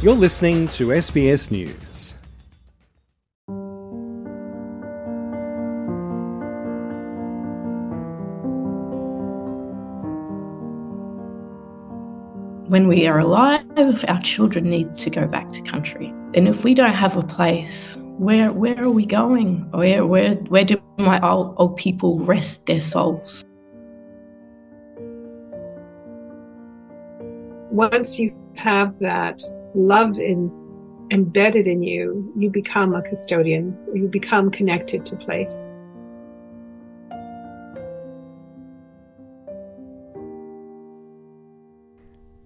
You're listening to SBS News. When we are alive, our children need to go back to country. And if we don't have a place, where where are we going? Where where where do my old, old people rest their souls? Once you have that love in embedded in you, you become a custodian. You become connected to place.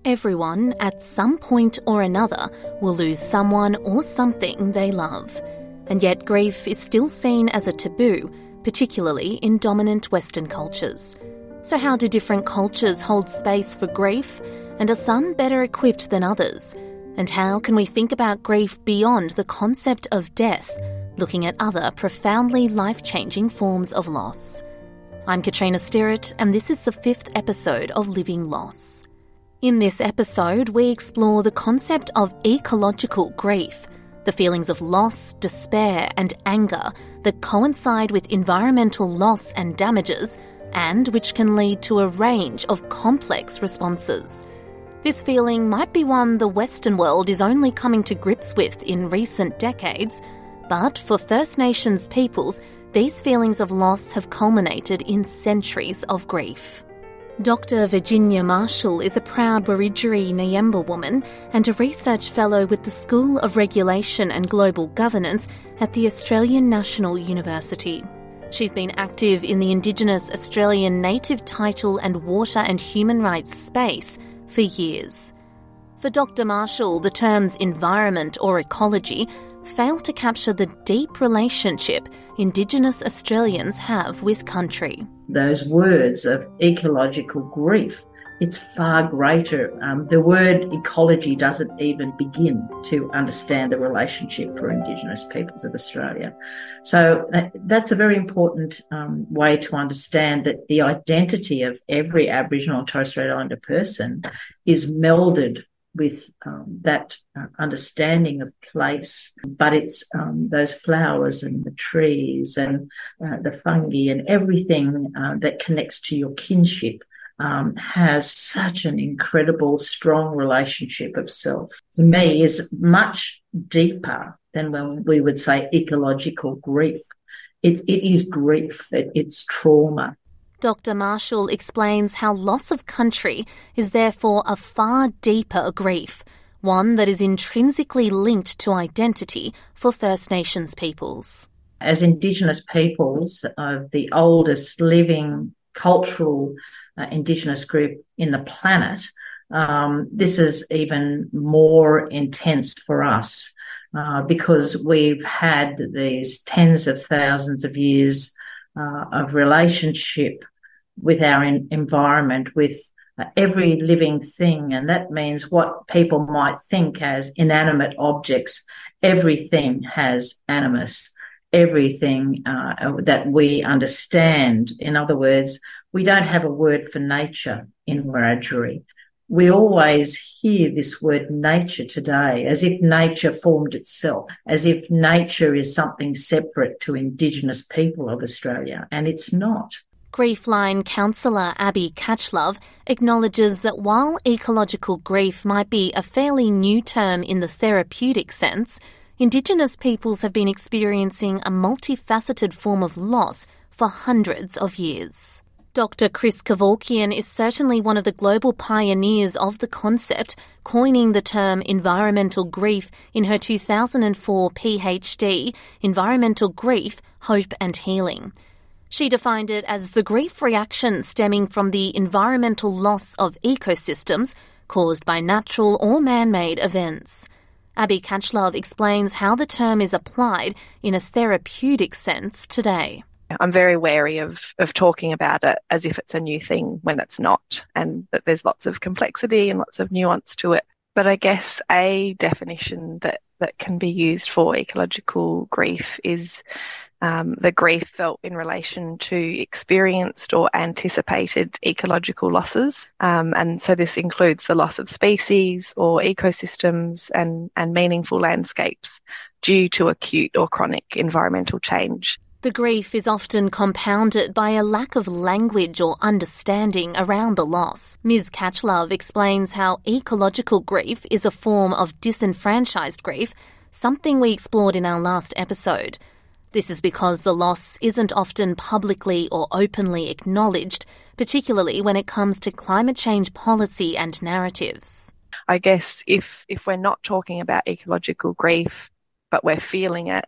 Everyone, at some point or another, will lose someone or something they love. And yet, grief is still seen as a taboo, particularly in dominant Western cultures. So, how do different cultures hold space for grief? And are some better equipped than others? And how can we think about grief beyond the concept of death, looking at other profoundly life changing forms of loss? I'm Katrina Stirrett, and this is the fifth episode of Living Loss. In this episode, we explore the concept of ecological grief, the feelings of loss, despair, and anger that coincide with environmental loss and damages, and which can lead to a range of complex responses. This feeling might be one the Western world is only coming to grips with in recent decades, but for First Nations peoples, these feelings of loss have culminated in centuries of grief. Dr. Virginia Marshall is a proud Wiradjuri Ngiyambaa woman and a research fellow with the School of Regulation and Global Governance at the Australian National University. She's been active in the Indigenous Australian native title and water and human rights space for years. For Dr. Marshall, the terms environment or ecology fail to capture the deep relationship Indigenous Australians have with country. Those words of ecological grief, it's far greater. Um, the word ecology doesn't even begin to understand the relationship for Indigenous peoples of Australia. So uh, that's a very important um, way to understand that the identity of every Aboriginal and Torres Strait Islander person is melded with um, that uh, understanding of place, but it's um, those flowers and the trees and uh, the fungi and everything uh, that connects to your kinship um, has such an incredible, strong relationship of self. To me, is much deeper than when we would say ecological grief. It, it is grief. It, it's trauma. Dr. Marshall explains how loss of country is therefore a far deeper grief, one that is intrinsically linked to identity for First Nations peoples. As Indigenous peoples, of the oldest living cultural uh, Indigenous group in the planet, um, this is even more intense for us uh, because we've had these tens of thousands of years uh, of relationship with our in- environment, with uh, every living thing. And that means what people might think as inanimate objects. Everything has animus. Everything uh, that we understand. In other words, we don't have a word for nature in Wiradjuri. We always hear this word nature today as if nature formed itself, as if nature is something separate to Indigenous people of Australia, and it's not. Griefline counsellor Abby Catchlove acknowledges that while ecological grief might be a fairly new term in the therapeutic sense, Indigenous peoples have been experiencing a multifaceted form of loss for hundreds of years. Dr. Kriss Kevorkian is certainly one of the global pioneers of the concept, coining the term environmental grief in her 2004 PhD, Environmental Grief, Hope and Healing. She defined it as the grief reaction stemming from the environmental loss of ecosystems caused by natural or man made events. Abby Catchlove explains how the term is applied in a therapeutic sense today. I'm very wary of of talking about it as if it's a new thing when it's not, and that there's lots of complexity and lots of nuance to it. But I guess a definition that that can be used for ecological grief is um, the grief felt in relation to experienced or anticipated ecological losses. Um, and so this includes the loss of species or ecosystems and, and meaningful landscapes due to acute or chronic environmental change. The grief is often compounded by a lack of language or understanding around the loss. Ms. Catchlove explains how ecological grief is a form of disenfranchised grief, something we explored in our last episode. This is because the loss isn't often publicly or openly acknowledged, particularly when it comes to climate change policy and narratives. I guess if if we're not talking about ecological grief, but we're feeling it,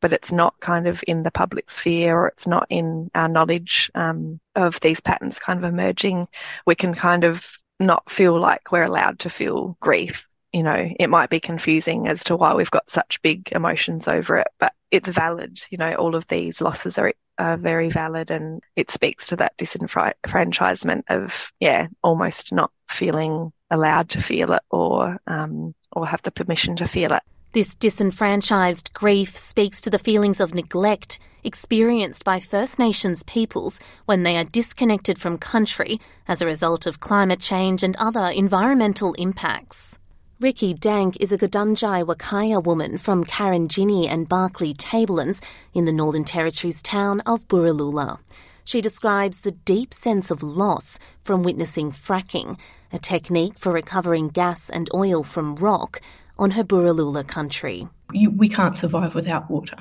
but it's not kind of in the public sphere or it's not in our knowledge um, of these patterns kind of emerging, we can kind of not feel like we're allowed to feel grief. You know, it might be confusing as to why we've got such big emotions over it, but it's valid. You know, all of these losses are, are very valid and it speaks to that disenfranchisement of, yeah, almost not feeling allowed to feel it or, um, or have the permission to feel it. This disenfranchised grief speaks to the feelings of neglect experienced by First Nations peoples when they are disconnected from country as a result of climate change and other environmental impacts. Ricky Dank is a Gudanji Wakaya woman from Karenjini and Barkly Tablelands in the Northern Territory's town of Borroloola. She describes the deep sense of loss from witnessing fracking, a technique for recovering gas and oil from rock, on her Borroloola country. You, we can't survive without water.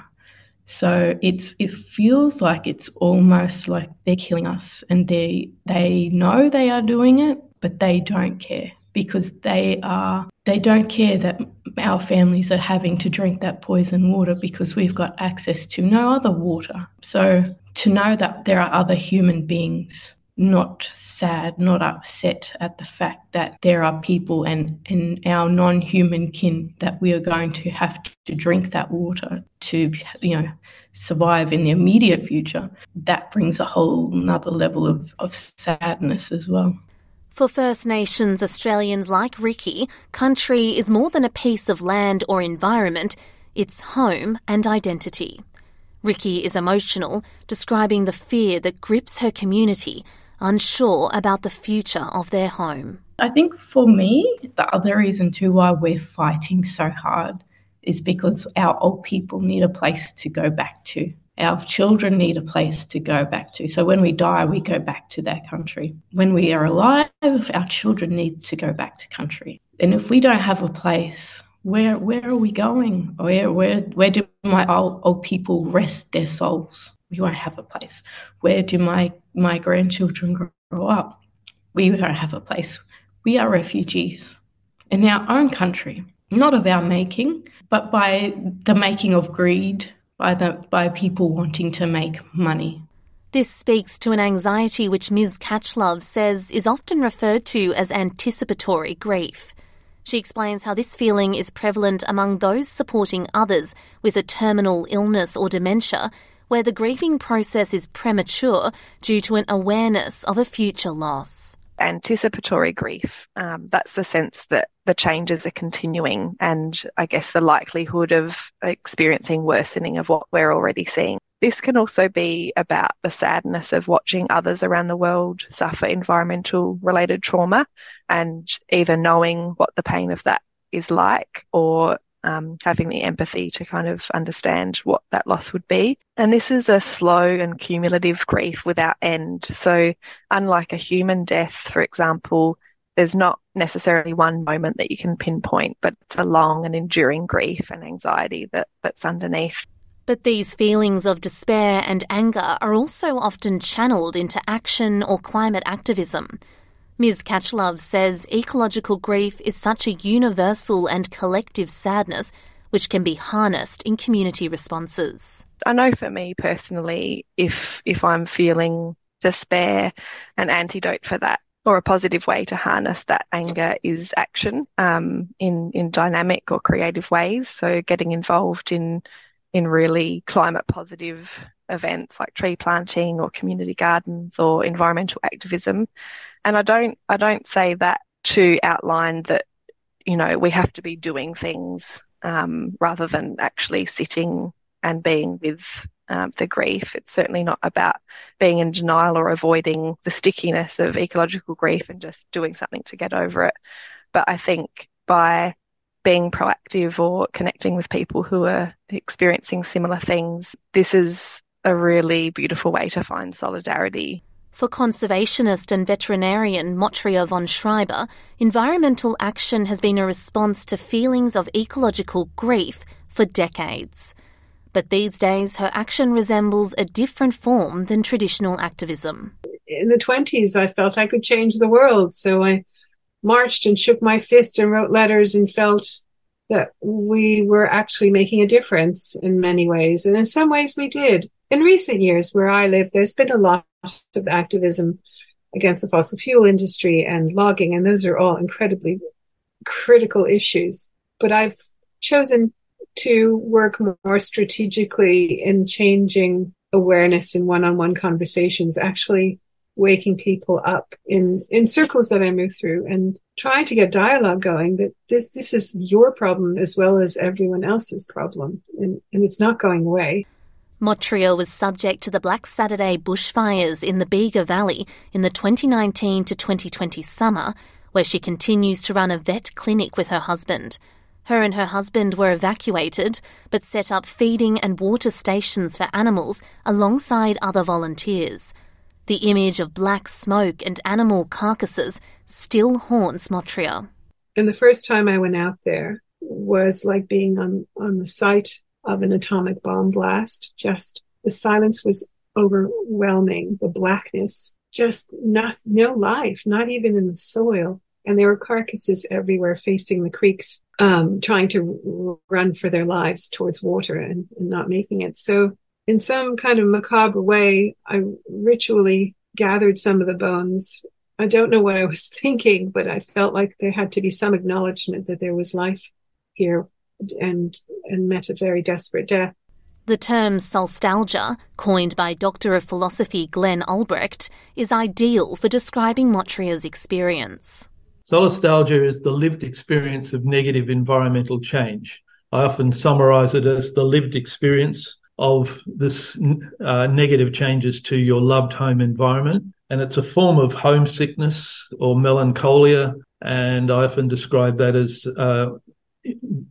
So it's it feels like it's almost like they're killing us and they they know they are doing it, but they don't care because they are they don't care that our families are having to drink that poison water because we've got access to no other water. So to know that there are other human beings not sad, not upset at the fact that there are people and, and our non human kin that we are going to have to drink that water to, you know, survive in the immediate future, that brings a whole another level of, of sadness as well. For First Nations Australians like Ricky, country is more than a piece of land or environment, it's home and identity. Ricky is emotional, describing the fear that grips her community unsure about the future of their home. I think for me, the other reason too why we're fighting so hard is because our old people need a place to go back to. Our children need a place to go back to. So when we die, we go back to their country. When we are alive, our children need to go back to country. And if we don't have a place, where where are we going? Where where where do my old, old people rest their souls? We won't have a place. Where do my, my grandchildren grow up? We don't have a place. We are refugees in our own country, not of our making, but by the making of greed, by, the, by people wanting to make money. This speaks to an anxiety which Ms. Catchlove says is often referred to as anticipatory grief. She explains how this feeling is prevalent among those supporting others with a terminal illness or dementia where the grieving process is premature due to an awareness of a future loss. Anticipatory grief, um, that's the sense that the changes are continuing, and I guess the likelihood of experiencing worsening of what we're already seeing. This can also be about the sadness of watching others around the world suffer environmental related trauma and either knowing what the pain of that is like or um, having the empathy to kind of understand what that loss would be. And this is a slow and cumulative grief without end. So, unlike a human death, for example, there's not necessarily one moment that you can pinpoint, but it's a long and enduring grief and anxiety that, that's underneath. But these feelings of despair and anger are also often channeled into action or climate activism. Ms. Catchlove says ecological grief is such a universal and collective sadness which can be harnessed in community responses. I know for me personally, if if I'm feeling despair, an antidote for that or a positive way to harness that anger is action um, in in dynamic or creative ways. So getting involved in in really climate positive events like tree planting or community gardens or environmental activism and I don't I don't say that to outline that you know we have to be doing things um, rather than actually sitting and being with um, the grief. It's certainly not about being in denial or avoiding the stickiness of ecological grief and just doing something to get over it. But I think by being proactive or connecting with people who are experiencing similar things, this is a really beautiful way to find solidarity. For conservationist and veterinarian Motria von Schreiber, environmental action has been a response to feelings of ecological grief for decades. But these days, her action resembles a different form than traditional activism. In the 20s, I felt I could change the world. So I marched and shook my fist and wrote letters and felt that we were actually making a difference in many ways. And in some ways, we did. In recent years, where I live, there's been a lot of activism against the fossil fuel industry and logging, and those are all incredibly critical issues. But I've chosen to work more strategically in changing awareness in one-on-one conversations, actually waking people up in in circles that I move through and trying to get dialogue going that this this is your problem as well as everyone else's problem and, and it's not going away. Motria was subject to the Black Saturday bushfires in the Bega Valley in the 2019 to 2020 summer, where she continues to run a vet clinic with her husband. Her and her husband were evacuated, but set up feeding and water stations for animals alongside other volunteers. The image of black smoke and animal carcasses still haunts Motria. And the first time I went out there was like being on, on the site of an atomic bomb blast. Just the silence was overwhelming. The blackness, just not, no life, not even in the soil. And there were carcasses everywhere facing the creeks, um, trying to run for their lives towards water and, and not making it. So in some kind of macabre way, I ritually gathered some of the bones. I don't know what I was thinking, but I felt like there had to be some acknowledgement that there was life here and and met a very desperate death. The term solastalgia, coined by Doctor of Philosophy Glenn Albrecht, is ideal for describing Motria's experience. Solastalgia is the lived experience of negative environmental change. I often summarize it as the lived experience of this uh, negative changes to your loved home environment. And it's a form of homesickness or melancholia. And I often describe that as uh,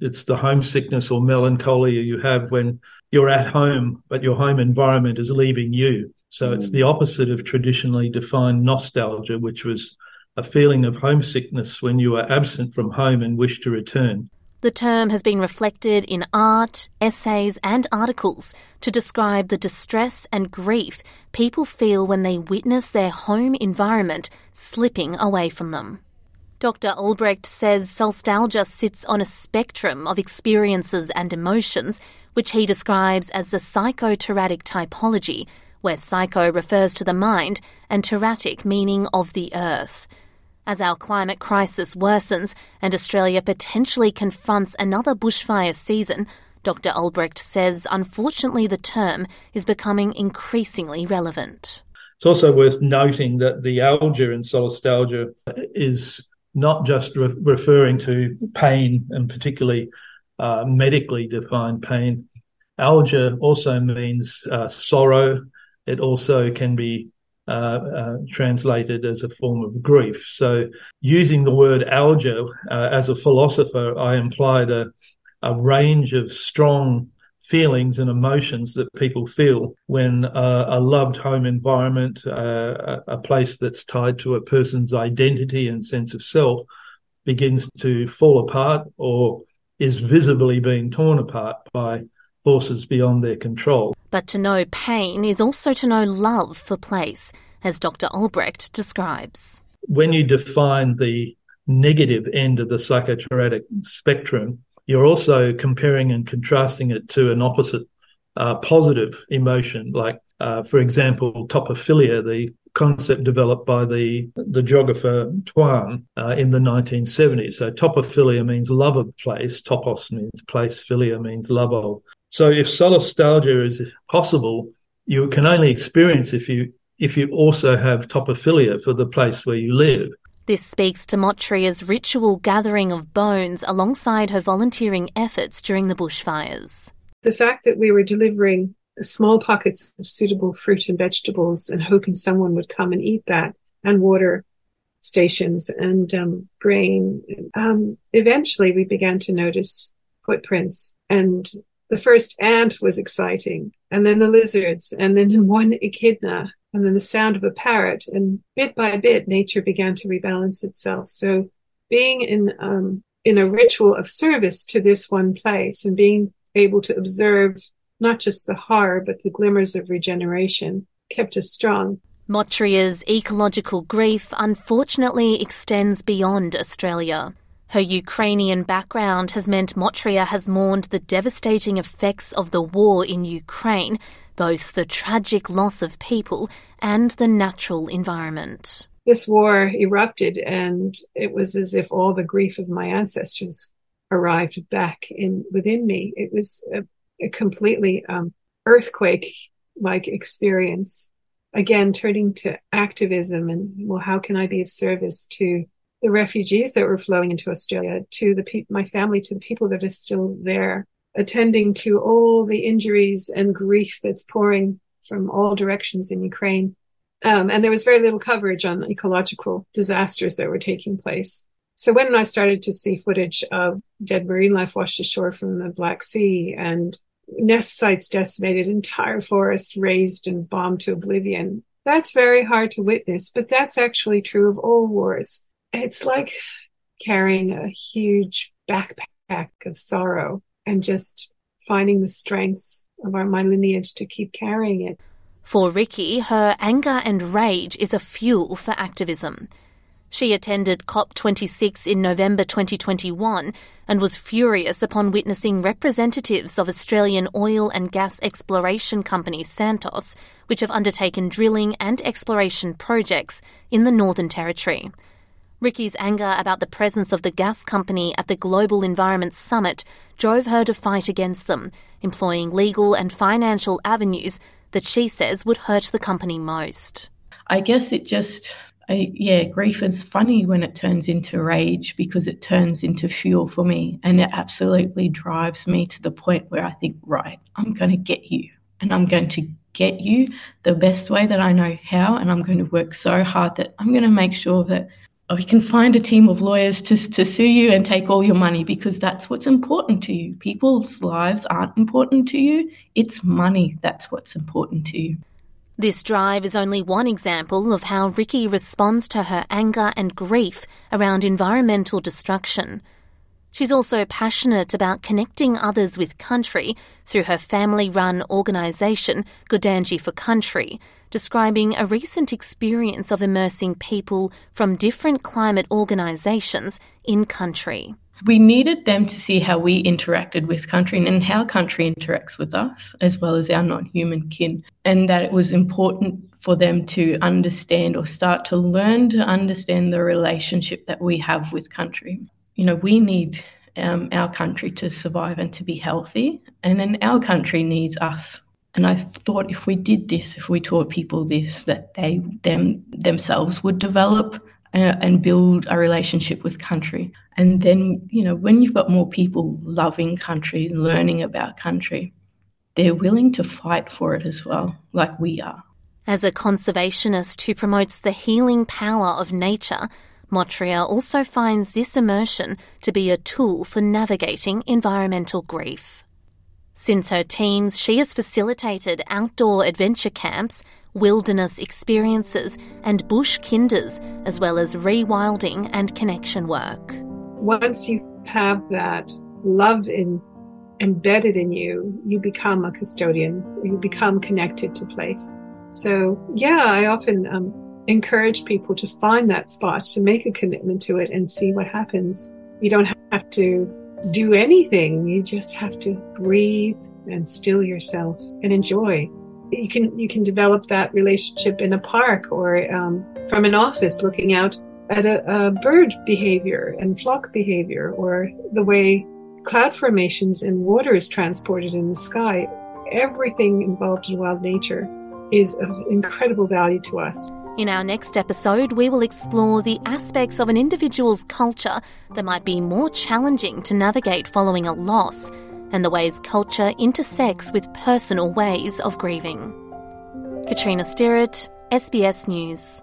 it's the homesickness or melancholia you have when you're at home, but your home environment is leaving you. So mm. it's the opposite of traditionally defined nostalgia, which was a feeling of homesickness when you are absent from home and wish to return. The term has been reflected in art, essays, and articles to describe the distress and grief people feel when they witness their home environment slipping away from them. Dr. Albrecht says solastalgia sits on a spectrum of experiences and emotions, which he describes as the psychoterratic typology, where psycho refers to the mind and terratic meaning of the earth. As our climate crisis worsens and Australia potentially confronts another bushfire season, Dr. Albrecht says unfortunately the term is becoming increasingly relevant. It's also worth noting that the alga in solastalgia is not just re- referring to pain and particularly uh, medically defined pain. Alga also means uh, sorrow. It also can be uh, uh translated as a form of grief. So, using the word alga uh, as a philosopher, I implied a, a range of strong feelings and emotions that people feel when uh, a loved home environment, uh, a place that's tied to a person's identity and sense of self, begins to fall apart or is visibly being torn apart by forces beyond their control. But to know pain is also to know love for place, as Dr. Albrecht describes. When you define the negative end of the psychoterratic spectrum, you're also comparing and contrasting it to an opposite uh, positive emotion, like, uh, for example, topophilia, the concept developed by the, the geographer Tuan uh, in the 1970s. So topophilia means love of place, topos means place, philia means love of. So if solastalgia is possible, you can only experience if you if you also have topophilia for the place where you live. This speaks to Motria's ritual gathering of bones alongside her volunteering efforts during the bushfires. The fact that we were delivering small pockets of suitable fruit and vegetables and hoping someone would come and eat that and water stations and um, grain. Um, eventually, we began to notice footprints, and the first ant was exciting, and then the lizards, and then one echidna, and then the sound of a parrot. And bit by bit, nature began to rebalance itself. So, being in um, in a ritual of service to this one place and being able to observe not just the horror, but the glimmers of regeneration kept us strong. Motria's ecological grief unfortunately extends beyond Australia. Her Ukrainian background has meant Motria has mourned the devastating effects of the war in Ukraine, both the tragic loss of people and the natural environment. This war erupted, and it was as if all the grief of my ancestors arrived back in within me. It was a, a completely um, earthquake-like experience again turning to activism and well how can i be of service to the refugees that were flowing into australia to the pe- my family to the people that are still there attending to all the injuries and grief that's pouring from all directions in ukraine um, and there was very little coverage on ecological disasters that were taking place so when i started to see footage of dead marine life washed ashore from the black sea and nest sites decimated, entire forests razed and bombed to oblivion. That's very hard to witness, but that's actually true of all wars. It's like carrying a huge backpack of sorrow and just finding the strengths of our, my lineage to keep carrying it. For Ricky, her anger and rage is a fuel for activism. She attended COP26 in November 2021 and was furious upon witnessing representatives of Australian oil and gas exploration company Santos, which have undertaken drilling and exploration projects in the Northern Territory. Ricky's anger about the presence of the gas company at the Global Environment Summit drove her to fight against them, employing legal and financial avenues that she says would hurt the company most. I guess it just I, yeah, grief is funny when it turns into rage because it turns into fuel for me and it absolutely drives me to the point where I think, right, I'm going to get you and I'm going to get you the best way that I know how. And I'm going to work so hard that I'm going to make sure that we can find a team of lawyers to, to sue you and take all your money because that's what's important to you. People's lives aren't important to you, it's money that's what's important to you. This drive is only one example of how Ricky responds to her anger and grief around environmental destruction. She's also passionate about connecting others with country through her family run organisation, Gudanji for Country, describing a recent experience of immersing people from different climate organisations in country. We needed them to see how we interacted with country and how country interacts with us, as well as our non human kin, and that it was important for them to understand or start to learn to understand the relationship that we have with country. You know, we need um, our country to survive and to be healthy, and then our country needs us. And I thought if we did this, if we taught people this, that they them themselves would develop uh, and build a relationship with country. And then, you know, when you've got more people loving country, learning about country, they're willing to fight for it as well, like we are. As a conservationist who promotes the healing power of nature, Motria also finds this immersion to be a tool for navigating environmental grief. Since her teens, she has facilitated outdoor adventure camps wilderness experiences, and bush kinders, as well as rewilding and connection work. Once you have that love in, embedded in you, you become a custodian, you become connected to place. So, yeah, I often um, encourage people to find that spot, to make a commitment to it and see what happens. You don't have to do anything. You just have to breathe and still yourself and enjoy you can you can develop that relationship in a park or um, from an office looking out at a, a, bird behavior and flock behavior or the way cloud formations and water is transported in the sky everything involved in wild nature is of incredible value to us in our next episode, we will explore the aspects of an individual's culture that might be more challenging to navigate following a loss and the ways culture intersects with personal ways of grieving. Katrina Stirrett, SBS News.